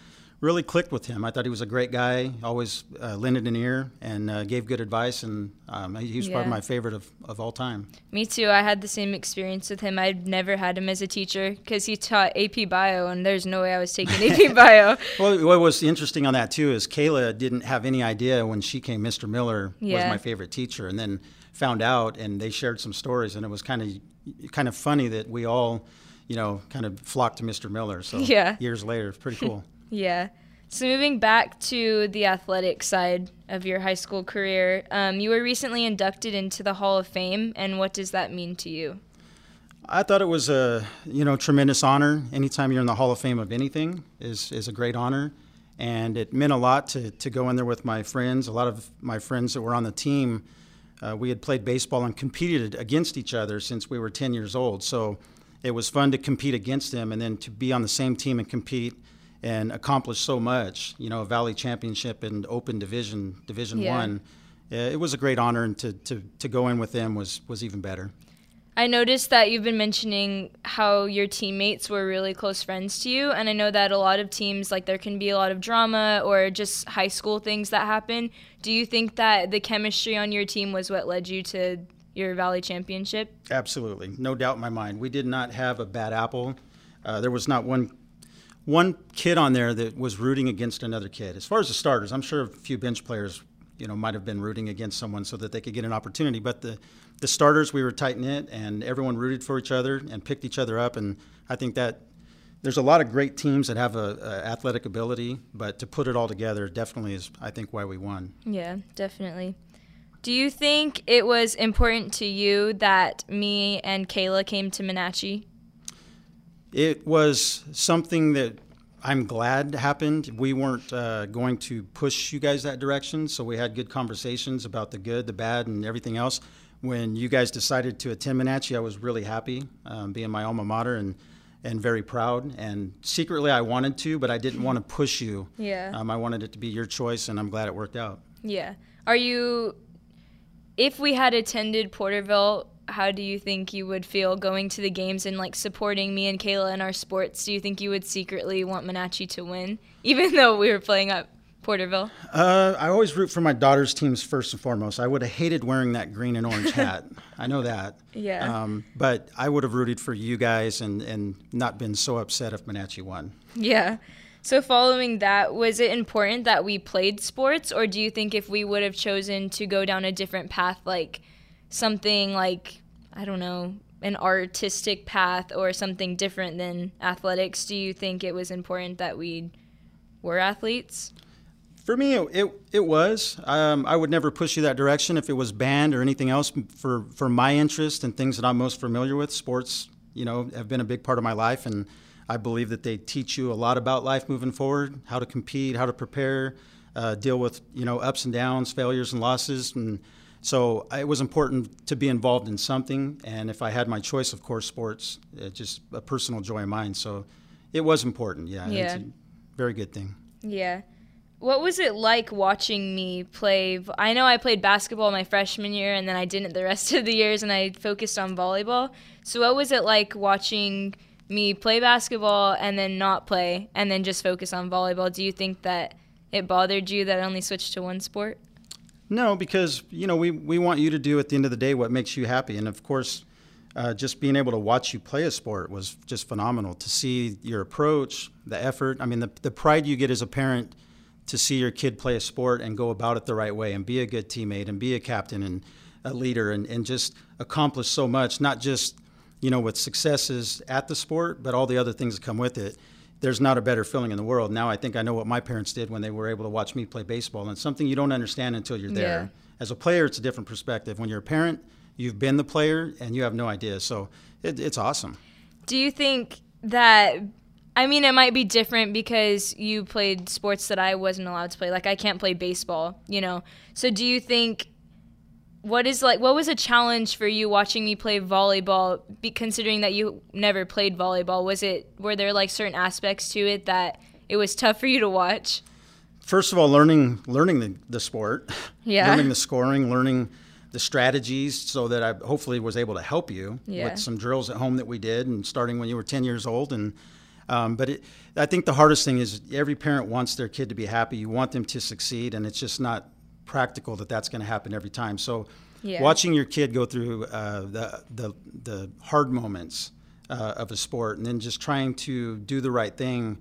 really clicked with him. I thought he was a great guy, always uh, lended an ear and uh, gave good advice, and um, he was probably Yeah. my favorite of, of all time. Me too. I had the same experience with him. I'd never had him as a teacher because he taught AP Bio, and there's no way I was taking AP Bio. Well, what was interesting on that too is Kayla didn't have any idea when she came. Mr. Miller was my favorite teacher, and then found out, and they shared some stories, and it was kind of kind of funny that we all, you know, kind of flocked to Mr. Miller. So Yeah. years later, it's pretty cool. Yeah. So moving back to the athletic side of your high school career, um, you were recently inducted into the Hall of Fame, and what does that mean to you? I thought it was a you know tremendous honor. Anytime you're in the Hall of Fame of anything is is a great honor, and it meant a lot to to go in there with my friends. A lot of my friends that were on the team, uh, we had played baseball and competed against each other since we were 10 years old. So it was fun to compete against them, and then to be on the same team and compete and accomplished so much. You know, a Valley Championship and Open Division Division Yeah. One. It was a great honor, and to, to, to go in with them was, was even better. I noticed that you've been mentioning how your teammates were really close friends to you, and I know that a lot of teams, like there can be a lot of drama or just high school things that happen. Do you think that the chemistry on your team was what led you to your Valley Championship? Absolutely, no doubt in my mind. We did not have a bad apple. Uh, there was not one one kid on there that was rooting against another kid. As far as the starters, I'm sure a few bench players, you know, might have been rooting against someone so that they could get an opportunity. But the the starters, we were tight knit, and everyone rooted for each other and picked each other up. And I think that there's a lot of great teams that have a, a athletic ability, but to put it all together definitely is, I think, why we won. Yeah, definitely. Do you think it was important to you that me and Kayla came to Monache? It was something that I'm glad happened. We weren't uh, going to push you guys that direction, so we had good conversations about the good, the bad, and everything else. When you guys decided to attend Monache, I was really happy, um, being my alma mater, and and very proud. And secretly, I wanted to, but I didn't want to push you. Yeah. Um, I wanted it to be your choice, and I'm glad it worked out. Yeah. Are you, if we had attended Porterville, how do you think you would feel going to the games and like supporting me and Kayla in our sports? Do you think you would secretly want Monache to win, even though we were playing at Porterville? Uh, I always root for my daughter's teams first and foremost. I would have hated wearing that green and orange hat. I know that. Yeah. Um, but I would have rooted for you guys and, and not been so upset if Monache won. Yeah. So following that, was it important that we played sports, or do you think if we would have chosen to go down a different path, like something like I don't know, an artistic path or something different than athletics, do you think it was important that we were athletes? For me, it, it, it was. Um, I would never push you that direction if it was band or anything else. For, for my interest and things that I'm most familiar with, sports, you know, have been a big part of my life. And I believe that they teach you a lot about life moving forward, how to compete, how to prepare, uh, deal with, you know, ups and downs, failures and losses. And so uh, it was important to be involved in something. And if I had my choice, of course, sports, it's just a personal joy of mine. So it was important. Yeah. Yeah. It's a very good thing. Yeah. What was it like watching me play? I know I played basketball my freshman year and then I didn't the rest of the years and I focused on volleyball. So, what was it like watching me play basketball and then not play and then just focus on volleyball? Do you think that it bothered you that I only switched to one sport? No, because you know we, we want you to do at the end of the day what makes you happy, and of course, uh, just being able to watch you play a sport was just phenomenal. To see your approach, the effort. I mean, the the pride you get as a parent to see your kid play a sport and go about it the right way, and be a good teammate, and be a captain and a leader, and, and just accomplish so much. Not just you know with successes at the sport, but all the other things that come with it there's not a better feeling in the world. Now I think I know what my parents did when they were able to watch me play baseball, and something you don't understand until you're there. Yeah. As a player, it's a different perspective. When you're a parent, you've been the player and you have no idea. So it, it's awesome. Do you think that I mean it might be different because you played sports that I wasn't allowed to play. Like I can't play baseball, you know. So do you think what is like what was a challenge for you watching me play volleyball be, considering that you never played volleyball? Was it were there like certain aspects to it that it was tough for you to watch? First of all, learning learning the, the sport, Yeah. learning the scoring, learning the strategies, so that I hopefully was able to help you Yeah. with some drills at home that we did, and starting when you were ten years old. And um, but it, I think the hardest thing is every parent wants their kid to be happy. You want them to succeed, and it's just not practical that that's going to happen every time. So Yeah. watching your kid go through uh, the, the the hard moments uh, of a sport, and then just trying to do the right thing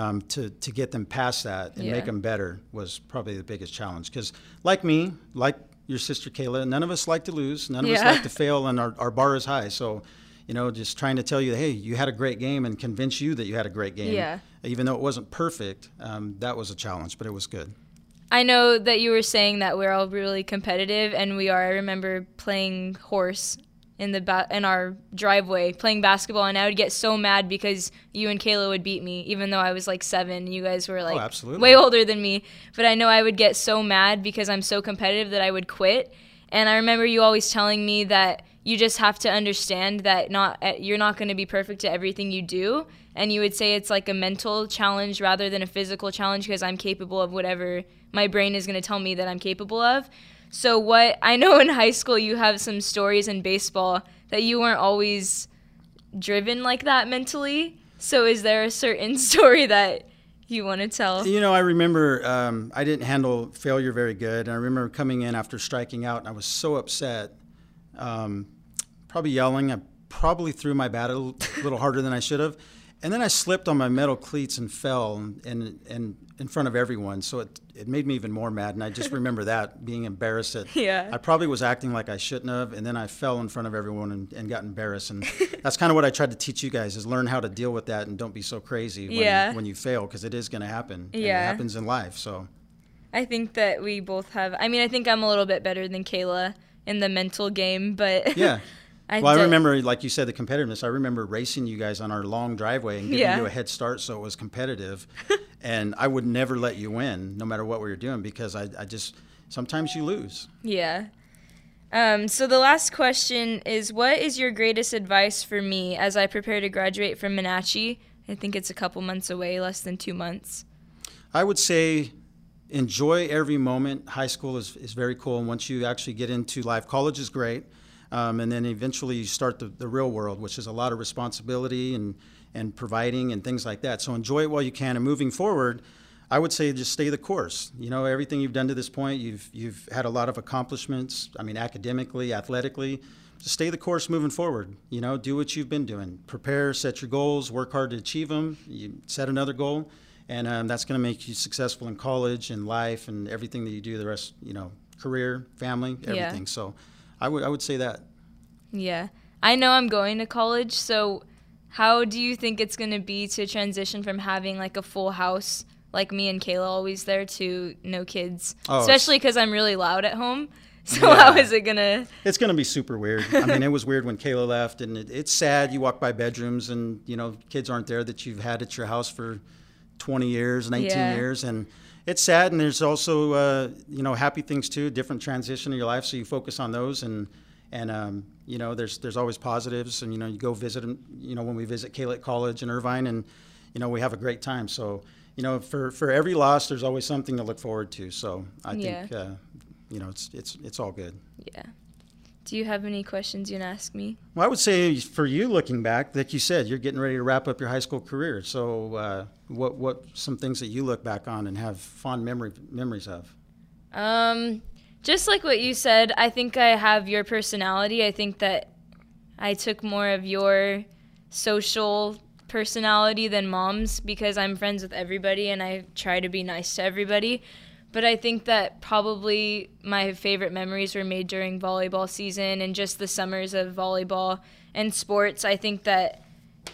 um, to to get them past that and Yeah. make them better was probably the biggest challenge. Because like me, like your sister Kayla, none of us like to lose. None of us like to fail, and our, our bar is high. So. You know, just trying to tell you, hey, you had a great game, and convince you that you had a great game. Yeah. Even though it wasn't perfect, um, that was a challenge, but it was good. I know that you were saying that we're all really competitive, and we are. I remember playing horse in the ba- in our driveway, playing basketball, and I would get so mad because you and Kayla would beat me, even though I was like seven. You guys were like absolutely. way older than me, but I know I would get so mad because I'm so competitive that I would quit. And I remember you always telling me that you just have to understand that not eh, you're not going to be perfect at everything you do and you would say it's like a mental challenge rather than a physical challenge because I'm capable of whatever my brain is going to tell me that I'm capable of. So what I know in high school you have some stories in baseball that you weren't always driven like that mentally. So is there a certain story that you want to tell? You know, I remember um, I didn't handle failure very good. I remember coming in after striking out, and I was so upset, um, probably yelling. I probably threw my bat a little harder than I should have, and then I slipped on my metal cleats and fell, and and, and in front of everyone. So it it made me even more mad, and I just remember that being embarrassed. That Yeah. I probably was acting like I shouldn't have, and then I fell in front of everyone and, and got embarrassed. And that's kind of what I tried to teach you guys: is learn how to deal with that and don't be so crazy when, Yeah. when you fail, because it is going to happen. Yeah. it happens in life. So I think that we both have. I mean, I think I'm a little bit better than Kayla in the mental game, but yeah. I well, I remember, like you said, the competitiveness. I remember racing you guys on our long driveway and giving Yeah. you a head start, so it was competitive. and I would never let you win, no matter what we were doing, because I, I just sometimes you lose. Yeah. Um, so the last question is, what is your greatest advice for me as I prepare to graduate from Monache? I think it's a couple months away, less than two months. I would say enjoy every moment. High school is, is very cool, and once you actually get into life, college is great. Um, and then eventually you start the, the real world, which is a lot of responsibility and, and providing and things like that. So enjoy it while you can. And moving forward, I would say just stay the course. You know, everything you've done to this point, you've, you've had a lot of accomplishments. I mean, academically, athletically. Just stay the course moving forward. You know, do what you've been doing. Prepare, set your goals, work hard to achieve them. You set another goal and um, that's going to make you successful in college and life and everything that you do the rest you know career family Yeah. everything so i would i would say that Yeah. I know I'm going to college, so how do you think it's going to be to transition from having like a full house like me and Kayla always there to no kids? Oh, Especially cuz I'm really loud at home. So Yeah. how is it going to it's going to be super weird i mean it was weird when kayla left and it, it's sad you walk by bedrooms and you know kids aren't there that you've had at your house for 20 years 19 Yeah. years and it's sad and there's also uh, you know happy things too different transition in your life so you focus on those and and um, you know there's there's always positives and you know you go visit them you know when we visit at college in Irvine and you know we have a great time so you know for for every loss there's always something to look forward to so I Yeah. think uh, you know it's it's it's all good Yeah. Do you have any questions you want to ask me? well, I would say for you looking back, like you said, you're getting ready to wrap up your high school career. So, uh, what what some things that you look back on and have fond memory memories of? Um, just like what you said, I think I have your personality. I think that I took more of your social personality than mom's because I'm friends with everybody and I try to be nice to everybody. But I think that probably my favorite memories were made during volleyball season and just the summers of volleyball and sports. I think that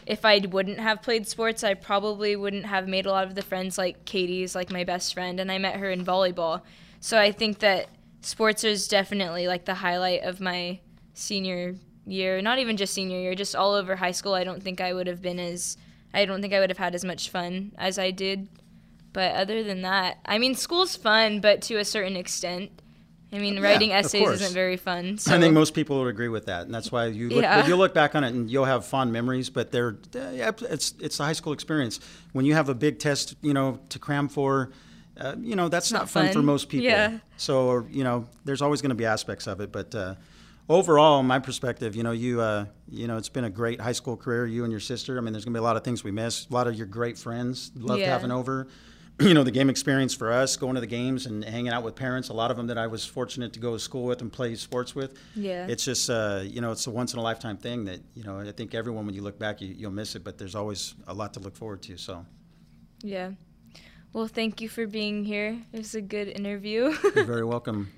if I wouldn't have played sports, I probably wouldn't have made a lot of the friends like Katie's like my best friend, and I met her in volleyball. So I think that sports is definitely like the highlight of my senior year, not even just senior year, just all over high school, I don't think I would have been as I don't think I would have had as much fun as I did. But other than that, I mean, school's fun, but to a certain extent. I mean, writing essays isn't very fun. So. I think most people would agree with that, and that's why you look, Yeah. you'll look back on it and you'll have fond memories. But they're yeah, it's it's a high school experience. When you have a big test, you know, to cram for, uh, you know, that's not, not fun, for most people. Yeah. So you know, there's always going to be aspects of it, but. Uh, Overall, my perspective, you know, you, uh, you know, it's been a great high school career. You and your sister. I mean, there's gonna be a lot of things we miss. A lot of your great friends. Loved Yeah. having over. you know the game experience for us going to the games and hanging out with parents a lot of them that i was fortunate to go to school with and play sports with Yeah. it's just uh, you know it's a once in a lifetime thing that you know i think everyone when you look back you, you'll miss it but there's always a lot to look forward to so Yeah. Well, thank you for being here. It was a good interview. you're very welcome